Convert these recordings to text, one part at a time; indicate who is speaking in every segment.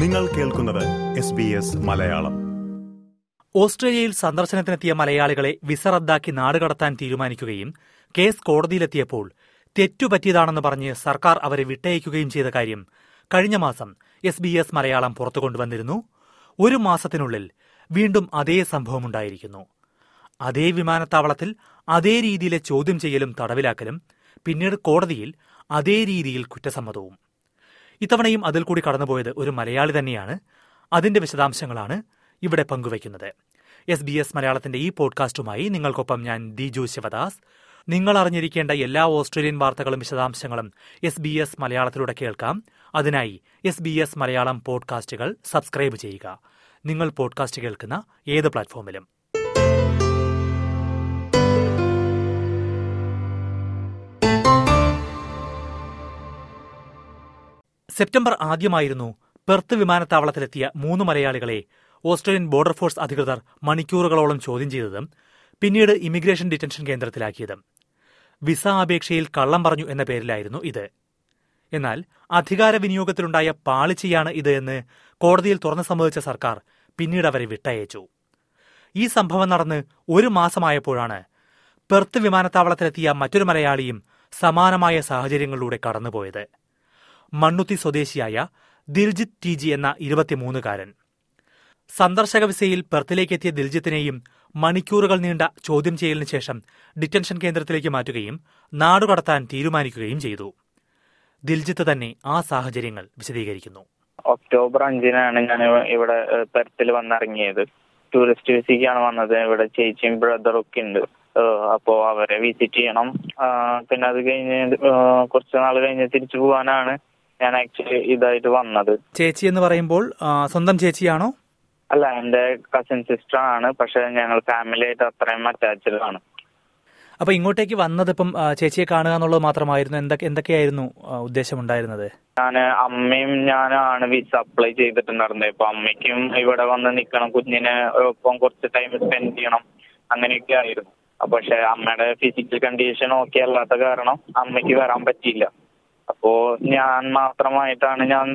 Speaker 1: നിങ്ങൾ കേൾക്കുന്നത് മലയാളം.
Speaker 2: ഓസ്ട്രേലിയയിൽ സന്ദർശനത്തിനെത്തിയ മലയാളികളെ വിസ റദ്ദാക്കി നാടുകടത്താൻ തീരുമാനിക്കുകയും കേസ് കോടതിയിലെത്തിയപ്പോൾ തെറ്റുപറ്റിയതാണെന്ന് പറഞ്ഞ് സർക്കാർ അവരെ വിട്ടയക്കുകയും ചെയ്ത കാര്യം കഴിഞ്ഞ മാസം എസ് ബി എസ് മലയാളം പുറത്തു കൊണ്ടുവന്നിരുന്നു ഒരു മാസത്തിനുള്ളിൽ വീണ്ടും അതേ സംഭവമുണ്ടായിരിക്കുന്നു. അതേ വിമാനത്താവളത്തിൽ അതേ രീതിയിലെ ചോദ്യം ചെയ്യലും തടവിലാക്കലും പിന്നീട് കോടതിയിൽ അതേ രീതിയിൽ കുറ്റസമ്മതവും. ഇത്തവണയും അതിൽ കൂടി കടന്നുപോയത് ഒരു മലയാളി തന്നെയാണ്. അതിന്റെ വിശദാംശങ്ങളാണ് ഇവിടെ പങ്കുവയ്ക്കുന്നത്. എസ് ബി എസ് മലയാളത്തിന്റെ ഈ പോഡ്കാസ്റ്റുമായി നിങ്ങൾക്കൊപ്പം ഞാൻ ദിജു ശിവദാസ്. നിങ്ങൾ അറിഞ്ഞിരിക്കേണ്ട എല്ലാ ഓസ്ട്രേലിയൻ വാർത്തകളും വിശദാംശങ്ങളും എസ് ബി എസ് മലയാളത്തിലൂടെ കേൾക്കാം. അതിനായി എസ് ബി എസ് മലയാളം പോഡ്കാസ്റ്റുകൾ സബ്സ്ക്രൈബ് ചെയ്യുക. നിങ്ങൾ പോഡ്കാസ്റ്റ് കേൾക്കുന്ന ഏത് പ്ലാറ്റ്ഫോമിലും. സെപ്റ്റംബർ ആദ്യമായിരുന്നു പെർത്ത് വിമാനത്താവളത്തിലെത്തിയ മൂന്ന് മലയാളികളെ ഓസ്ട്രേലിയൻ ബോർഡർ ഫോഴ്സ് അധികൃതർ മണിക്കൂറുകളോളം ചോദ്യം ചെയ്തതും പിന്നീട് ഇമിഗ്രേഷൻ ഡിറ്റൻഷൻ കേന്ദ്രത്തിലാക്കിയതും. വിസ അപേക്ഷയിൽ കള്ളം പറഞ്ഞു എന്ന പേരിലായിരുന്നു ഇത്. എന്നാൽ അധികാര വിനിയോഗത്തിലുണ്ടായ പാളിച്ചയാണ് ഇത് എന്ന് കോടതിയിൽ തുറന്നു സമ്മതിച്ച സർക്കാർ പിന്നീട് അവരെ വിട്ടയച്ചു. ഈ സംഭവം നടന്ന് ഒരു മാസമായപ്പോഴാണ് പെർത്ത് വിമാനത്താവളത്തിലെത്തിയ മറ്റൊരു മലയാളിയും സമാനമായ സാഹചര്യങ്ങളിലൂടെ കടന്നുപോയത്. മണ്ണുത്തി സ്വദേശിയായ ദിൽജിത്ത് ടി ജി എന്ന ഇരുപത്തിമൂന്നുകാരൻ. സന്ദർശക വിസയിൽ പെർത്തിലേക്കെത്തിയ ദിൽജിത്തിനെയും മണിക്കൂറുകൾ നീണ്ട ചോദ്യം ചെയ്യലിന് ശേഷം ഡിറ്റൻഷൻ കേന്ദ്രത്തിലേക്ക് മാറ്റുകയും നാടുകടത്താൻ തീരുമാനിക്കുകയും ചെയ്തു. ദിൽജിത്ത് തന്നെ ആ സാഹചര്യങ്ങൾ വിശദീകരിക്കുന്നു.
Speaker 3: ഒക്ടോബർ അഞ്ചിനാണ് ഞാൻ ഇവിടെ പെർത്തിൽ വന്നിറങ്ങിയത്. ടൂറിസ്റ്റ് വിസയ്ക്കാണ് വന്നത്. ഇവിടെ ചേച്ചിയും ബ്രദറും ഒക്കെ ഉണ്ട് അപ്പോ അവരെ വിസിറ്റ് ചെയ്യണം. പിന്നെ അത് കഴിഞ്ഞ് കുറച്ച് നാൾ കഴിഞ്ഞ് തിരിച്ചു പോകാനാണ് ഞാൻ ആക്ച്വലി ഇതായിട്ട് വന്നത്.
Speaker 2: ചേച്ചി എന്ന് പറയുമ്പോൾ സ്വന്തം ചേച്ചിയാണോ?
Speaker 3: അല്ല എന്റെ കസിൻ സിസ്റ്റർ ആണ്. പക്ഷെ ഞങ്ങൾ ഫാമിലി ആയിട്ട് അത്രയും അറ്റാച്ച്ഡ് ആണ്.
Speaker 2: അപ്പൊ ഇങ്ങോട്ടേക്ക് വന്നത് ഇപ്പം ചേച്ചിയെ കാണുക എന്നുള്ളത് മാത്രമായിരുന്നു. എന്തൊക്കെ എന്തൊക്കെയായിരുന്നു ഉദ്ദേശം ഉണ്ടായിരുന്നത്
Speaker 3: ഞാൻ അമ്മയും ഞാനാണ് വിസ അപ്ലൈ ചെയ്തിട്ടുണ്ടായിരുന്നത്. ഇപ്പൊ അമ്മയ്ക്കും ഇവിടെ വന്ന് നിൽക്കണം കുഞ്ഞിനെ ഒപ്പം കുറച്ച് ടൈം സ്പെൻഡ് ചെയ്യണം അങ്ങനെയൊക്കെ ആയിരുന്നു. പക്ഷെ അമ്മയുടെ ഫിസിക്കൽ കണ്ടീഷൻ ഓക്കെ അല്ലാത്ത കാരണം അമ്മയ്ക്ക് വരാൻ പറ്റിയില്ല. അപ്പോ ഞാൻ മാത്രമായിട്ടാണ് ഞാൻ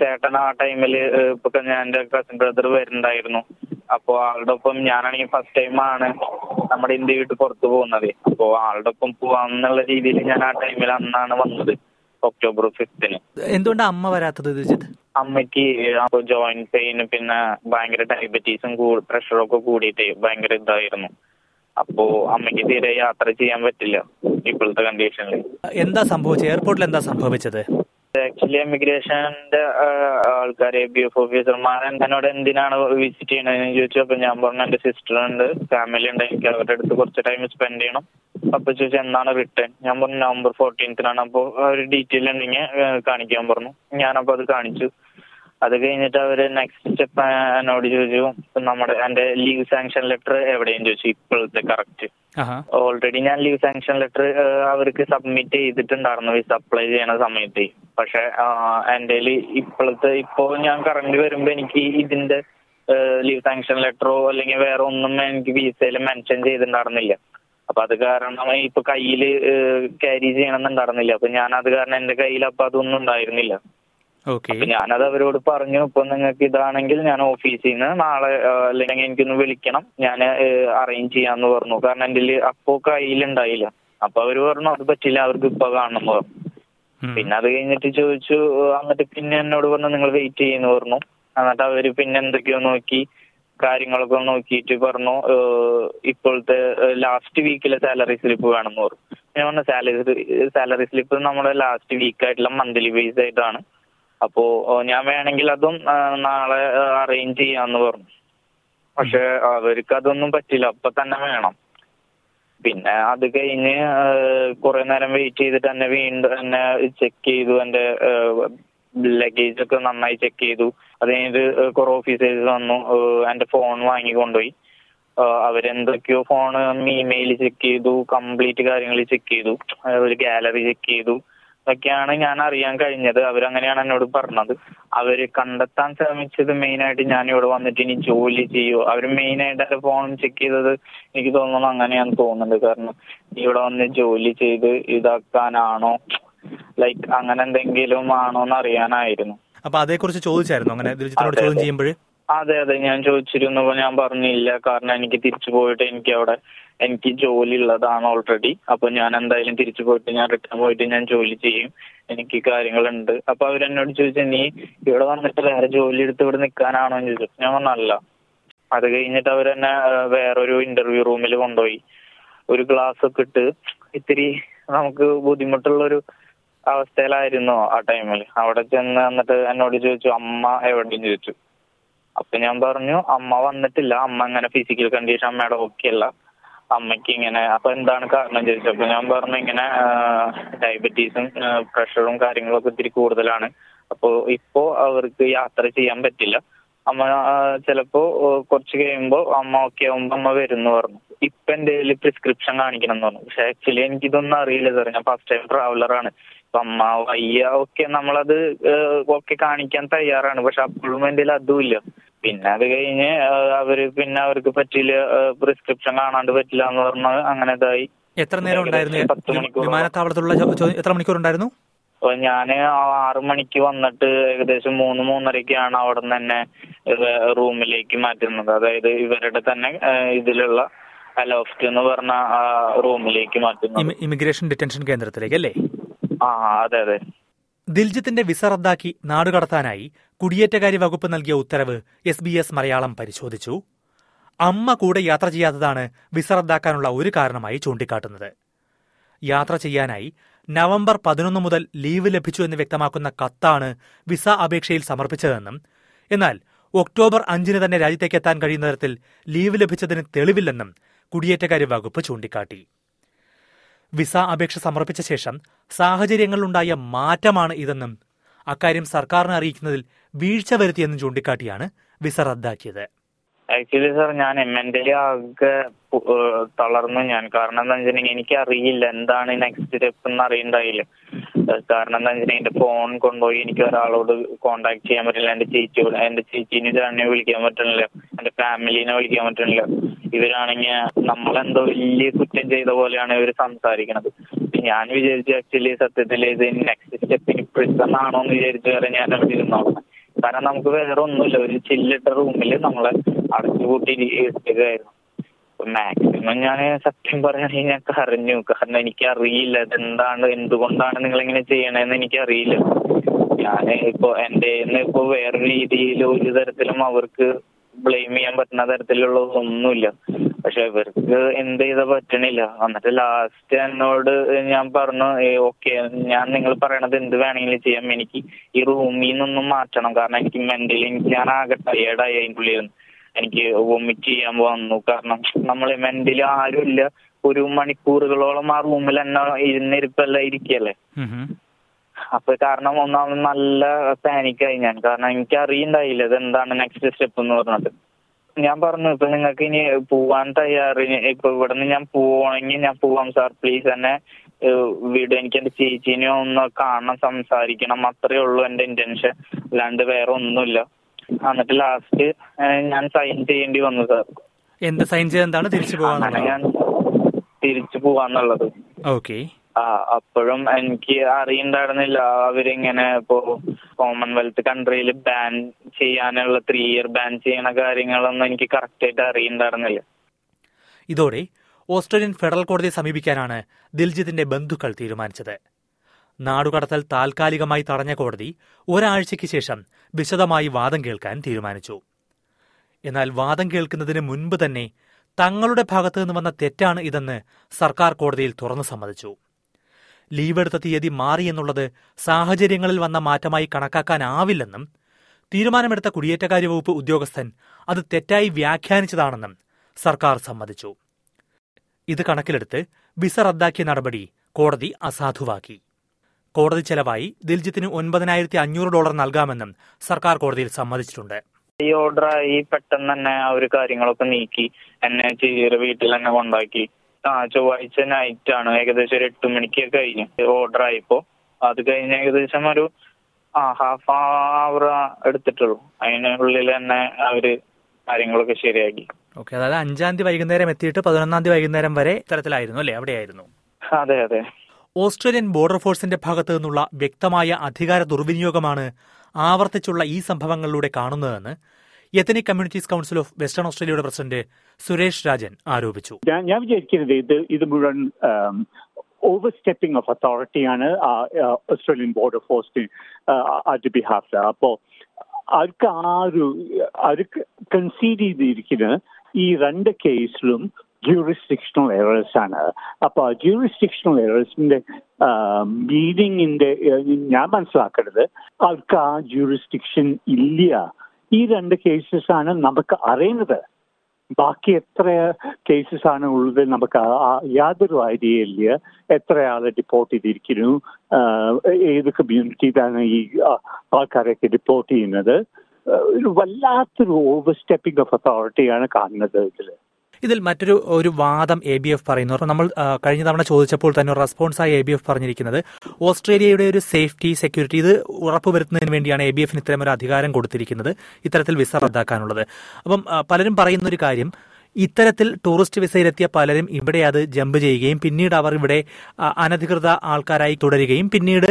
Speaker 3: ചേട്ടൻ ആ ടൈമിൽ ഇപ്പൊ ഞാൻ എന്റെ കസിൻ ബ്രദർ വരുന്നുണ്ടായിരുന്നു. അപ്പോ ആളുടെ ഒപ്പം ഞാനാണെങ്കിൽ ഫസ്റ്റ് ടൈം ആണ് നമ്മുടെ ഇന്ത്യ വിട്ട് പുറത്തു പോകുന്നത്. അപ്പോ ആളുടെ ഒപ്പം പോവാന്നുള്ള രീതിയിൽ ഞാൻ ആ ടൈമിൽ അന്നാണ് വന്നത് ഒക്ടോബർ ഫിഫ്തിന്
Speaker 2: എന്തുകൊണ്ടാണ് അമ്മ വരാത്തത്
Speaker 3: അമ്മയ്ക്ക് ജോയിന്റ് പെയിൻ പിന്നെ ഭയങ്കര ഡയബറ്റീസും പ്രഷറും ഒക്കെ കൂടിയിട്ട് ഭയങ്കര ഇതായിരുന്നു. അപ്പോ അമ്മയ്ക്ക് തീരെ യാത്ര ചെയ്യാൻ പറ്റില്ല ഇപ്പോഴത്തെ കണ്ടീഷനിൽ
Speaker 2: എന്താ സംഭവിച്ചത്? എയർപോർട്ടിൽ എന്താ സംഭവിച്ചത്?
Speaker 3: ആക്ച്വലി എമിഗ്രേഷന്റെ ആൾക്കാർ ബി എഫ് ഓഫീസർമാർ എന്നോട് എന്തിനാണ് വിസിറ്റ് ചെയ്യണതെന്ന് ചോദിച്ചു. അപ്പൊ ഞാൻ പറഞ്ഞു എന്റെ സിസ്റ്റർ ഉണ്ട് ഫാമിലി ഉണ്ട്. എനിക്ക് അവരുടെ അടുത്ത് കുറച്ച് ടൈം സ്പെൻഡ് ചെയ്യണം. അപ്പൊ ചോദിച്ചു എന്നാണ് റിട്ടേൺ ഞാൻ പറഞ്ഞു നവംബർ ഫോർട്ടീൻത്തിനാണ് അപ്പോൾ ഒരു ഡീറ്റെയിൽ ഉണ്ടെങ്കിൽ കാണിക്കാൻ പറഞ്ഞു. ഞാനപ്പോ അത് കാണിച്ചു. അത് കഴിഞ്ഞിട്ട് അവർ നെക്സ്റ്റ് സ്റ്റെപ്പ് എന്നോട് ചോദിച്ചു നമ്മുടെ എന്റെ ലീവ് സാങ്ഷൻ ലെറ്റർ എവിടെയും ചോദിച്ചു? ഇപ്പോഴത്തെ കറക്റ്റ് ഓൾറെഡി ഞാൻ ലീവ് സാങ്ഷൻ ലെറ്റർ അവർക്ക് സബ്മിറ്റ് ചെയ്തിട്ടുണ്ടായിരുന്നു വിസ അപ്ലൈ ചെയ്യണ സമയത്ത്. പക്ഷെ എന്റെ ഇപ്പോഴത്തെ ഇപ്പോ ഞാൻ കറണ്ട് വരുമ്പോ എനിക്ക് ഇതിന്റെ ലീവ് സാങ്ഷൻ ലെറ്ററോ അല്ലെങ്കിൽ വേറെ ഒന്നും എനിക്ക് വിസയിൽ മെൻഷൻ ചെയ്തിട്ടുണ്ടായിരുന്നില്ല. അപ്പൊ അത് കാരണം ഇപ്പൊ കയ്യിൽ ക്യാരി ചെയ്യണമെന്നുണ്ടായിരുന്നില്ല അപ്പൊ ഞാൻ അത് കാരണം എന്റെ കയ്യിൽ അപ്പൊ അതൊന്നും ഉണ്ടായിരുന്നില്ല. അപ്പൊ ഞാനത് അവരോട് പറഞ്ഞു ഇപ്പൊ നിങ്ങൾക്ക് ഇതാണെങ്കിൽ ഞാൻ ഓഫീസിൽ നിന്ന് നാളെ അല്ലെങ്കിൽ എനിക്കൊന്ന് വിളിക്കണം. ഞാൻ അറേഞ്ച് ചെയ്യാന്ന് പറഞ്ഞു. കാരണം എന്റെ അപ്പോ കയ്യിലുണ്ടായില്ല. അപ്പൊ അവർ പറഞ്ഞു അത് പറ്റില്ല അവർക്ക് ഇപ്പൊ കാണണം പറഞ്ഞു. പിന്നെ അത് കഴിഞ്ഞിട്ട് ചോദിച്ചു എന്നിട്ട് പിന്നെ എന്നോട് പറഞ്ഞു നിങ്ങൾ വെയിറ്റ് ചെയ്യുന്നു പറഞ്ഞു. എന്നിട്ട് അവർ പിന്നെ എന്തൊക്കെയോ നോക്കി കാര്യങ്ങളൊക്കെ നോക്കിയിട്ട് പറഞ്ഞു ഇപ്പോഴത്തെ ലാസ്റ്റ് വീക്കിലെ സാലറി സ്ലിപ്പ് വേണമെന്ന് പറഞ്ഞു. ഞാൻ പറഞ്ഞു സാലറി സാലറി സ്ലിപ്പ് നമ്മുടെ ലാസ്റ്റ് വീക്ക് ആയിട്ടുള്ള മന്ത്ലി ബേസ് ആയിട്ടാണ്. അപ്പോ ഞാൻ വേണമെങ്കിൽ അതും നാളെ അറേഞ്ച് ചെയ്യാന്ന് പറഞ്ഞു. പക്ഷെ അവർക്ക് അതൊന്നും പറ്റില്ല. അപ്പൊ തന്നെ വേണം. പിന്നെ അത് കഴിഞ്ഞ് കുറെ നേരം വെയിറ്റ് ചെയ്തിട്ട് തന്നെ വീണ്ടും തന്നെ ചെക്ക് ചെയ്തു. എന്റെ ലഗേജ് ഒക്കെ നന്നായി ചെക്ക് ചെയ്തു. അത് കഴിഞ്ഞിട്ട് കുറെ ഓഫീസേഴ്സ് വന്നു. എന്റെ ഫോൺ വാങ്ങി കൊണ്ടുപോയി. അവരെന്തൊക്കെയോ ഫോൺ ഇമെയിൽ ചെക്ക് ചെയ്തു. കംപ്ലീറ്റ് കാര്യങ്ങൾ ചെക്ക് ചെയ്തു. ഒരു ഗാലറി ചെക്ക് ചെയ്തു. ഇതൊക്കെയാണ് ഞാൻ അറിയാൻ കഴിഞ്ഞത്. അവരങ്ങനെയാണ് എന്നോട് പറഞ്ഞത്. അവർ കണ്ടെത്താൻ ശ്രമിച്ചത് മെയിൻ ആയിട്ട് ഞാൻ ഇവിടെ വന്നിട്ട് ഇനി ജോലി ചെയ്യോ? അവർ ആയിട്ട് എന്റെ ഫോൺ ചെക്ക് ചെയ്തത് എനിക്ക് തോന്നുന്നു അങ്ങനെയാണ് തോന്നുന്നത് കാരണം ഇവിടെ വന്ന് ജോലി ചെയ്ത് ഇതാക്കാനാണോ? ലൈക്ക് അങ്ങനെ എന്തെങ്കിലും ആണോന്ന് അറിയാനായിരുന്നു.
Speaker 2: അപ്പൊ അതേക്കുറിച്ച് ചോദിച്ചായിരുന്നു. അങ്ങനെ ചോദ്യം
Speaker 3: അതെ. അതെ അതെ. ഞാൻ ചോദിച്ചിരുന്നപ്പോ ഞാൻ പറഞ്ഞില്ല. കാരണം എനിക്ക് തിരിച്ചു പോയിട്ട് എനിക്ക് അവിടെ എനിക്ക് ജോലി ഉള്ളതാണ് ഓൾറെഡി അപ്പൊ ഞാൻ എന്തായാലും തിരിച്ചു പോയിട്ട് ഞാൻ റിട്ടേൺ പോയിട്ട് ഞാൻ ജോലി ചെയ്യും. എനിക്ക് കാര്യങ്ങളുണ്ട്. അപ്പൊ അവരെന്നോട് ചോദിച്ചു നീ ഇവിടെ വന്നിട്ട് വേറെ ജോലി എടുത്ത് ഇവിടെ നിൽക്കാനാണോ? എന്ന് ചോദിച്ചു. ഞാൻ പറഞ്ഞല്ല അത് കഴിഞ്ഞിട്ട് അവരെന്നെ വേറൊരു ഇന്റർവ്യൂ റൂമിൽ കൊണ്ടുപോയി. ഒരു ഗ്ലാസ് ഒക്കെ ഇട്ട് ഇത്തിരി നമുക്ക് ബുദ്ധിമുട്ടുള്ള ഒരു അവസ്ഥയിലായിരുന്നു ആ ടൈമിൽ അവിടെ ചെന്ന് എന്നിട്ട് എന്നോട് ചോദിച്ചു അമ്മ എവിടെയും ചോദിച്ചു. അപ്പൊ ഞാൻ പറഞ്ഞു അമ്മ വന്നിട്ടില്ല. അമ്മ ഇങ്ങനെ ഫിസിക്കൽ കണ്ടീഷൻ അമ്മയുടെ ഓക്കെ അല്ല. അമ്മയ്ക്ക് ഇങ്ങനെ അപ്പൊ എന്താണ് കാരണം ചോദിച്ചു അപ്പൊ ഞാൻ പറഞ്ഞു ഇങ്ങനെ ഡയബറ്റീസും പ്രഷറും കാര്യങ്ങളൊക്കെ ഇത്തിരി കൂടുതലാണ്. അപ്പോ ഇപ്പോ അവർക്ക് യാത്ര ചെയ്യാൻ പറ്റില്ല. അമ്മ ചിലപ്പോ കുറച്ച് കഴിയുമ്പോ അമ്മ ഓക്കെ ആവുമ്പോ അമ്മ വരുന്നു പറഞ്ഞു. ഇപ്പൊ എന്റെ കയ്യിൽ പ്രിസ്ക്രിപ്ഷൻ കാണിക്കണം എന്ന് പറഞ്ഞു. പക്ഷെ ആക്ച്വലി എനിക്കിതൊന്നും അറിയില്ല സാർ ഞാൻ ഫസ്റ്റ് ടൈം ട്രാവലറാണ് അമ്മ വയ്യ ഓക്കെ നമ്മളത് ഓക്കെ കാണിക്കാൻ തയ്യാറാണ്. പക്ഷെ അപ്പോഴും എന്റെ കയ്യിൽ അതും ഇല്ല. പിന്നെ അത് കഴിഞ്ഞ് അവർ പിന്നെ അവർക്ക് പറ്റില്ല പ്രിസ്ക്രിപ്ഷൻ കാണാണ്ട് പറ്റില്ല എന്ന് പറഞ്ഞ് അങ്ങനെ ഇതായി
Speaker 2: എത്ര നേരം ഉണ്ടായിരുന്നു? വിമാനത്താവളത്തിലുള്ള എത്ര മണിക്കൂർ ഉണ്ടായിരുന്നു?
Speaker 3: ഞാൻ ഞാൻ ആറു മണിക്ക് വന്നിട്ട് ഏകദേശം മൂന്ന് മൂന്നരക്കാണ് അവിടെ നിന്ന് തന്നെ റൂമിലേക്ക് മാറ്റുന്നത്. അതായത് ഇവരുടെ തന്നെ ഇതിലുള്ള അലോഫ്റ്റ് എന്ന് പറഞ്ഞ റൂമിലേക്ക് മാറ്റുന്നത്.
Speaker 2: ഇമി- ഇമിഗ്രേഷൻ ഡിറ്റൻഷൻ കേന്ദ്രത്തിലേക്ക് അല്ലേ?
Speaker 3: ആ അതെ അതെ.
Speaker 2: ദിൽജിത്തിന്റെ വിസ റദ്ദാക്കി നാടുകടത്താനായി കുടിയേറ്റകാര്യ വകുപ്പ് നൽകിയ ഉത്തരവ് എസ് ബി എസ് മലയാളം പരിശോധിച്ചു. അമ്മ കൂടെ യാത്ര ചെയ്യാത്തതാണ് വിസ റദ്ദാക്കാനുള്ള ഒരു കാരണമായി ചൂണ്ടിക്കാട്ടുന്നത്. യാത്ര ചെയ്യാനായി നവംബർ പതിനൊന്ന് മുതൽ ലീവ് ലഭിച്ചു എന്ന് വ്യക്തമാക്കുന്ന കത്താണ് വിസ അപേക്ഷയിൽ സമർപ്പിച്ചതെന്നും എന്നാൽ ഒക്ടോബർ അഞ്ചിന് തന്നെ രാജ്യത്തേക്ക് എത്താൻ കഴിയുന്ന തരത്തിൽ ലീവ് ലഭിച്ചതിന് തെളിവില്ലെന്നും കുടിയേറ്റകാര്യ വകുപ്പ് ചൂണ്ടിക്കാട്ടി. വിസ അപേക്ഷ സമർപ്പിച്ച ശേഷം സാഹചര്യങ്ങളിലുണ്ടായ മാറ്റമാണ് ഇതെന്നും അക്കാര്യം സർക്കാരിനെ അറിയിക്കുന്നതിൽ വീഴ്ച വരുത്തിയെന്നും ചൂണ്ടിക്കാട്ടിയാണ് വിസ റദ്ദാക്കിയത്.
Speaker 3: ആക്ച്വലി സർ ഞാൻ മെന്റലി ആകെ തളർന്നു ഞാൻ. കാരണം എന്താ വെച്ചിട്ടുണ്ടെങ്കിൽ എനിക്ക് അറിയില്ല എന്താണ് നെക്സ്റ്റ് സ്റ്റെപ്പ് എന്ന് അറിയണ്ടായില്ല. കാരണം എന്താ വെച്ചിട്ടുണ്ടെങ്കിൽ എന്റെ ഫോൺ കൊണ്ടുപോയി എനിക്ക് ഒരാളോട് കോണ്ടാക്ട് ചെയ്യാൻ പറ്റില്ല. എന്റെ ചേച്ചിയോട് എന്റെ ചേച്ചീനെ ചേട്ടനെ വിളിക്കാൻ പറ്റണില്ല. എന്റെ ഫാമിലിനെ വിളിക്കാൻ പറ്റണില്ല. ഇവരാണെങ്കിൽ നമ്മളെന്തോ വലിയ കുറ്റം ചെയ്ത പോലെയാണ് ഇവർ സംസാരിക്കണത്. ഞാൻ വിചാരിച്ചു ആക്ച്വലി സത്യത്തിൽ ഇത് നെക്സ്റ്റ് സ്റ്റെപ്പിന് പ്രിസൺ ആണോ എന്ന് വിചാരിച്ചു വരെ ഞാൻ അവിടെ ഇരുന്നോളാം. കാരണം നമുക്ക് വേറെ ഒന്നുമില്ല. ഒരു ചില്ലിട്ട റൂമിൽ നമ്മളെ അടച്ചുപൂട്ടി ഇരിക്കുകയായിരുന്നു. മാക്സിമം ഞാൻ സത്യം പറയുകയാണെങ്കിൽ ഞാൻ കരഞ്ഞു. കാരണം എനിക്ക് അറിയില്ല ഇതെന്താണ് എന്തുകൊണ്ടാണ് നിങ്ങൾ ഇങ്ങനെ ചെയ്യണതെന്ന് എനിക്ക് അറിയില്ല ഞാൻ ഇപ്പൊ എന്റെ ഇപ്പൊ വേറെ രീതിയിൽ ഒരു തരത്തിലും അവർക്ക് ബ്ലെയിം ചെയ്യാൻ പറ്റുന്ന തരത്തിലുള്ള ഒന്നുമില്ല. പക്ഷെ ഇവർക്ക് എന്ത് ചെയ്താ പറ്റണില്ല. എന്നിട്ട് ലാസ്റ്റ് എന്നോട് ഞാൻ പറഞ്ഞു ഓക്കെ ഞാൻ നിങ്ങൾ പറയണത് എന്ത് വേണമെങ്കിലും ചെയ്യാം. എനിക്ക് ഈ റൂമിൽ നിന്നൊന്നും മാറ്റണം. കാരണം എനിക്ക് മെന്റലി എനിക്ക് ഞാൻ ആകെ ടയേർഡായി അതിന്റെ ഉള്ളിൽ നിന്ന്. എനിക്ക് വൊമിറ്റ് ചെയ്യാൻ വന്നു. കാരണം നമ്മൾ മെന്റലി ആരും ഇല്ല. ഒരു മണിക്കൂറുകളോളം ആ റൂമിൽ തന്നെ ഇരുന്നിരിപ്പല്ല ഇരിക്കല്ലേ. അപ്പൊ കാരണം ഒന്നാമത് നല്ല പാനിക്കായി ഞാൻ. കാരണം എനിക്ക് അറിയണ്ടായില്ല ഇതെന്താണ് നെക്സ്റ്റ് സ്റ്റെപ്പ് എന്ന് പറഞ്ഞിട്ട്. ഞാൻ പറഞ്ഞു ഇപ്പൊ നിങ്ങൾക്ക് ഇനി പോവാൻ തയ്യാറ് ഇപ്പൊ ഇവിടുന്ന് ഞാൻ പോവാണെങ്കിൽ ഞാൻ പോവാം സാർ പ്ലീസ് എന്നെ വീട്. എനിക്ക് എന്റെ ചേച്ചീനെ ഒന്ന് കാണണം സംസാരിക്കണം. അത്രേ ഉള്ളൂ എന്റെ ഇന്റൻഷൻ അല്ലാണ്ട് വേറെ ഒന്നുമില്ല. എന്നിട്ട് ലാസ്റ്റ് ഞാൻ സൈൻ ചെയ്യേണ്ടി വന്നു സാർ
Speaker 2: എന്ത് സൈൻ ചെയ്തെന്താണ് തിരിച്ചു പോവാൻ
Speaker 3: ഞാൻ തിരിച്ചു പോവാന്നുള്ളത്.
Speaker 2: ഓക്കെ
Speaker 3: അപ്പോഴും എനിക്ക് അറിയണ്ടായിരുന്നില്ല. അവരിങ്ങനെ ഇപ്പോ കോമൺവെൽത്ത് കൺട്രിയിൽ ബാൻ ചെയ്യാനുള്ള ത്രീ ഇയർ ബാൻ ചെയ്യണ കാര്യങ്ങളൊന്നും എനിക്ക് കറക്റ്റ് ആയിട്ട് അറിയണ്ടായിരുന്നില്ല.
Speaker 2: ഇതോടെ ഓസ്ട്രേലിയൻ ഫെഡറൽ കോടതിയെ സമീപിക്കാനാണ് ദിൽജിത്തിന്റെ ബന്ധുക്കൾ തീരുമാനിച്ചത്. നാടുകടത്തൽ താൽക്കാലികമായി തടഞ്ഞ കോടതി ഒരാഴ്ചയ്ക്ക് ശേഷം വിശദമായി വാദം കേൾക്കാൻ തീരുമാനിച്ചു. എന്നാൽ വാദം കേൾക്കുന്നതിന് മുൻപ് തന്നെ തങ്ങളുടെ ഭാഗത്തു നിന്ന് വന്ന തെറ്റാണ് ഇതെന്ന് സർക്കാർ കോടതിയിൽ തുറന്നു സമ്മതിച്ചു. ലീവ് എടുത്ത തീയതി മാറിയെന്നുള്ളത് സാഹചര്യങ്ങളിൽ വന്ന മാറ്റമായി കണക്കാക്കാനാവില്ലെന്നും തീരുമാനമെടുത്ത കുടിയേറ്റകാര്യ വകുപ്പ് ഉദ്യോഗസ്ഥൻ അത് തെറ്റായി വ്യാഖ്യാനിച്ചതാണെന്നും സർക്കാർ സമ്മതിച്ചു. ഇത് കണക്കിലെടുത്ത് വിസ റദ്ദാക്കിയ നടപടി കോടതി അസാധുവാക്കി. കോടതി ചെലവായി ദിൽജിത്തിന് ഒൻപതിനായിരത്തി അഞ്ഞൂറ് ഡോളർ നൽകാമെന്നും സർക്കാർ കോടതിയിൽ സമ്മതിച്ചിട്ടുണ്ട്.
Speaker 3: ഈ ഓർഡർ ആയി പെട്ടെന്ന് തന്നെ ആ ഒരു കാര്യങ്ങളൊക്കെ നീക്കി എന്നെ ചെയ്യ വീട്ടിൽ തന്നെ കൊണ്ടാക്കി. ആ ചൊവ്വാഴ്ച നൈറ്റ് ആണ്. ഏകദേശം ഒരു എട്ട് മണിക്ക് കഴിഞ്ഞു. ഓർഡർ ആയപ്പോ. അത് കഴിഞ്ഞ് ഏകദേശം ഒരു ആ ഹാഫ് അവർ എടുത്തിട്ടുള്ളൂ. അതിനുള്ളിൽ തന്നെ അവർ കാര്യങ്ങളൊക്കെ ശരിയാക്കി.
Speaker 2: ഓക്കെ അതായത് അഞ്ചാം തീയതി വൈകുന്നേരം എത്തിയിട്ട് പതിനൊന്നാം തീയതി വൈകുന്നേരം വരെ ഇത്തരത്തിലായിരുന്നു അല്ലേ? അവിടെയായിരുന്നു.
Speaker 3: അതെ അതെ.
Speaker 2: ഓസ്ട്രേലിയൻ ബോർഡർ ഫോഴ്സിന്റെ ഭാഗത്തു നിന്നുള്ള വ്യക്തമായ അധികാര ദുർവിനിയോഗമാണ് ആവർത്തിച്ചുള്ള ഈ സംഭവങ്ങളിലൂടെ കാണുന്നതെന്ന് Ethnic Communities Council of Western ഓസ്ട്രേലിയയുടെ പ്രസിഡന്റ് സുരേഷ് രാജൻ ആരോപിച്ചു.
Speaker 4: ഞാൻ വിചാരിക്കുന്നത് ഇത് ഇത് മുഴുവൻ ഓവർ സ്റ്റെപ്പിംഗ് ഓഫ് അതോറിറ്റിയാണ് ഓസ്ട്രേലിയൻ ബോർഡ് ഫോഴ്സിന് അതിന്റെ ബിഹാഫിൽ അപ്പോൾ അവർക്ക് ആ ഒരു അവർക്ക് കൺസീഡ് ചെയ്തിരിക്കുന്ന ഈ രണ്ട് കേസിലും ജൂറിസ്ഡിക്ഷണൽ എറേഴ്സ് ആണ്. അപ്പൊ ജൂറിസ്ഡിക്ഷണൽ എറേഴ്സിന്റെ മീനിങ്ങിന്റെ ഞാൻ മനസ്സിലാക്കേണ്ടത് അവർക്ക് ആ ജൂറിസ്ഡിക്ഷൻ ഇല്ല ഈ രണ്ട് കേസസ് ആണ് നമുക്ക് അറിയുന്നത്. ബാക്കി എത്ര കേസസ് ആണ് ഉള്ളത് നമുക്ക് യാതൊരു ഐഡിയ ഇല്ല എത്ര ആളെ ഡിപ്പോർട്ട് ചെയ്തിരിക്കുന്നു ഏത് കമ്മ്യൂണിറ്റിയിലാണ് ഈ ആൾക്കാരൊക്കെ ഡിപ്പോർട്ട് ചെയ്യുന്നത്. ഒരു വല്ലാത്തൊരു ഓവർ സ്റ്റെപ്പിംഗ് ഓഫ് അതോറിറ്റിയാണ് കാണുന്നത് ഇതിൽ
Speaker 2: ഇതിൽ മറ്റൊരു ഒരു വാദം എ ബി എഫ് പറയുന്നു. നമ്മൾ കഴിഞ്ഞ തവണ ചോദിച്ചപ്പോൾ തന്നെ റെസ്പോൺസായി എ ബി എഫ് പറഞ്ഞിരിക്കുന്നത്. ഓസ്ട്രേലിയയുടെ ഒരു സേഫ്റ്റി സെക്യൂരിറ്റി ഇത് ഉറപ്പുവരുത്തുന്നതിന് വേണ്ടിയാണ് എ ബി എഫിന് ഇത്തരം ഒരു അധികാരം കൊടുത്തിരിക്കുന്നത്. ഇത്തരത്തിൽ വിസ റദ്ദാക്കാനുള്ളത്. അപ്പം പലരും പറയുന്ന ഒരു കാര്യം ഇത്തരത്തിൽ ടൂറിസ്റ്റ് വിസയിലെത്തിയ പലരും ഇവിടെ അത് ജമ്പ് ചെയ്യുകയും പിന്നീട് അവർ ഇവിടെ അനധികൃത ആൾക്കാരായി തുടരുകയും പിന്നീട്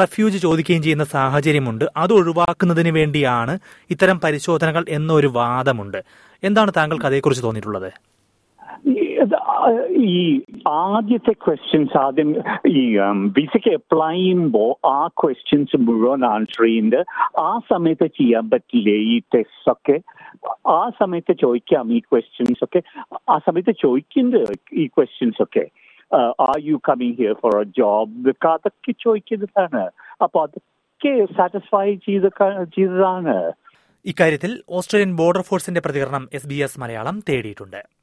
Speaker 2: റെഫ്യൂജ് ചോദിക്കുകയും ചെയ്യുന്ന സാഹചര്യമുണ്ട്. അത് ഒഴിവാക്കുന്നതിന് വേണ്ടിയാണ് ഇത്തരം പരിശോധനകൾ എന്നൊരു വാദമുണ്ട്. എന്താണ് താങ്കൾക്ക് അതേക്കുറിച്ച് തോന്നിയിട്ടുള്ളത്?
Speaker 4: ഈ ആദ്യത്തെ ക്വസ്റ്റ്യൻസ് ആദ്യം ഈ വിസയ്ക്ക് അപ്ലൈ ചെയ്യുമ്പോൾ ആ ക്വസ്റ്റ്യൻസ് മുഴുവൻ ആൻസർ ചെയ്യുന്നുണ്ട്. ആ സമയത്ത് ചെയ്യാൻ പറ്റില്ലേ ഈ ടെസ്റ്റ് ഒക്കെ? ആ സമയത്ത് ചോദിക്കാം ഈ ക്വസ്റ്റ്യൻസ് ഒക്കെ. ആ സമയത്ത് ചോദിക്കുന്നുണ്ട് ഈ ക്വസ്റ്റ്യൻസ് ഒക്കെ. Are you coming here for a job അതൊക്കെ ചോദിക്കുന്നതാണ്. അപ്പൊ അതൊക്കെ സാറ്റിസ്ഫൈ ചെയ്ത ചെയ്തതാണ്.
Speaker 2: ഇക്കാര്യത്തിൽ ഓസ്ട്രേലിയൻ ബോർഡർ ഫോഴ്സിന്റെ പ്രതികരണം എസ് ബി എസ് മലയാളം തേടിയിട്ടുണ്ട്.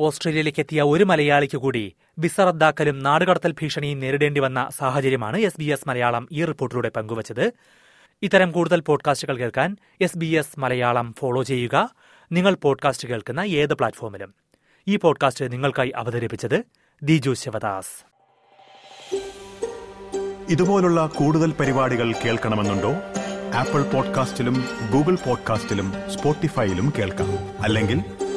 Speaker 2: ഓസ്ട്രേലിയയിലേക്ക് എത്തിയ ഒരു മലയാളിക്ക് കൂടി വിസ റദ്ദാക്കലും നാടുകടത്തൽ ഭീഷണിയും നേരിടേണ്ടി വന്ന സാഹചര്യമാണ് എസ് ബി എസ് മലയാളം ഈ റിപ്പോർട്ടിലൂടെ പങ്കുവച്ചത്. ഇത്തരം കൂടുതൽ പോഡ്കാസ്റ്റുകൾ കേൾക്കാൻ S B S Malayalam follow ചെയ്യുക. നിങ്ങൾ പോഡ്കാസ്റ്റ് കേൾക്കുന്ന ഏത് പ്ലാറ്റ്ഫോമിലും. ഈ പോഡ്കാസ്റ്റ് നിങ്ങൾക്കായി അവതരിപ്പിച്ചത് ദിജു ശിവദാസ്.
Speaker 1: ഇതുപോലുള്ള കൂടുതൽ പരിപാടികൾ കേൾക്കണമെന്നുണ്ടോ? ആപ്പിൾ പോഡ്കാസ്റ്റിലും ഗൂഗിൾ പോഡ്കാസ്റ്റിലും സ്പോട്ടിഫൈയിലും കേൾക്കാം. അല്ലെങ്കിൽ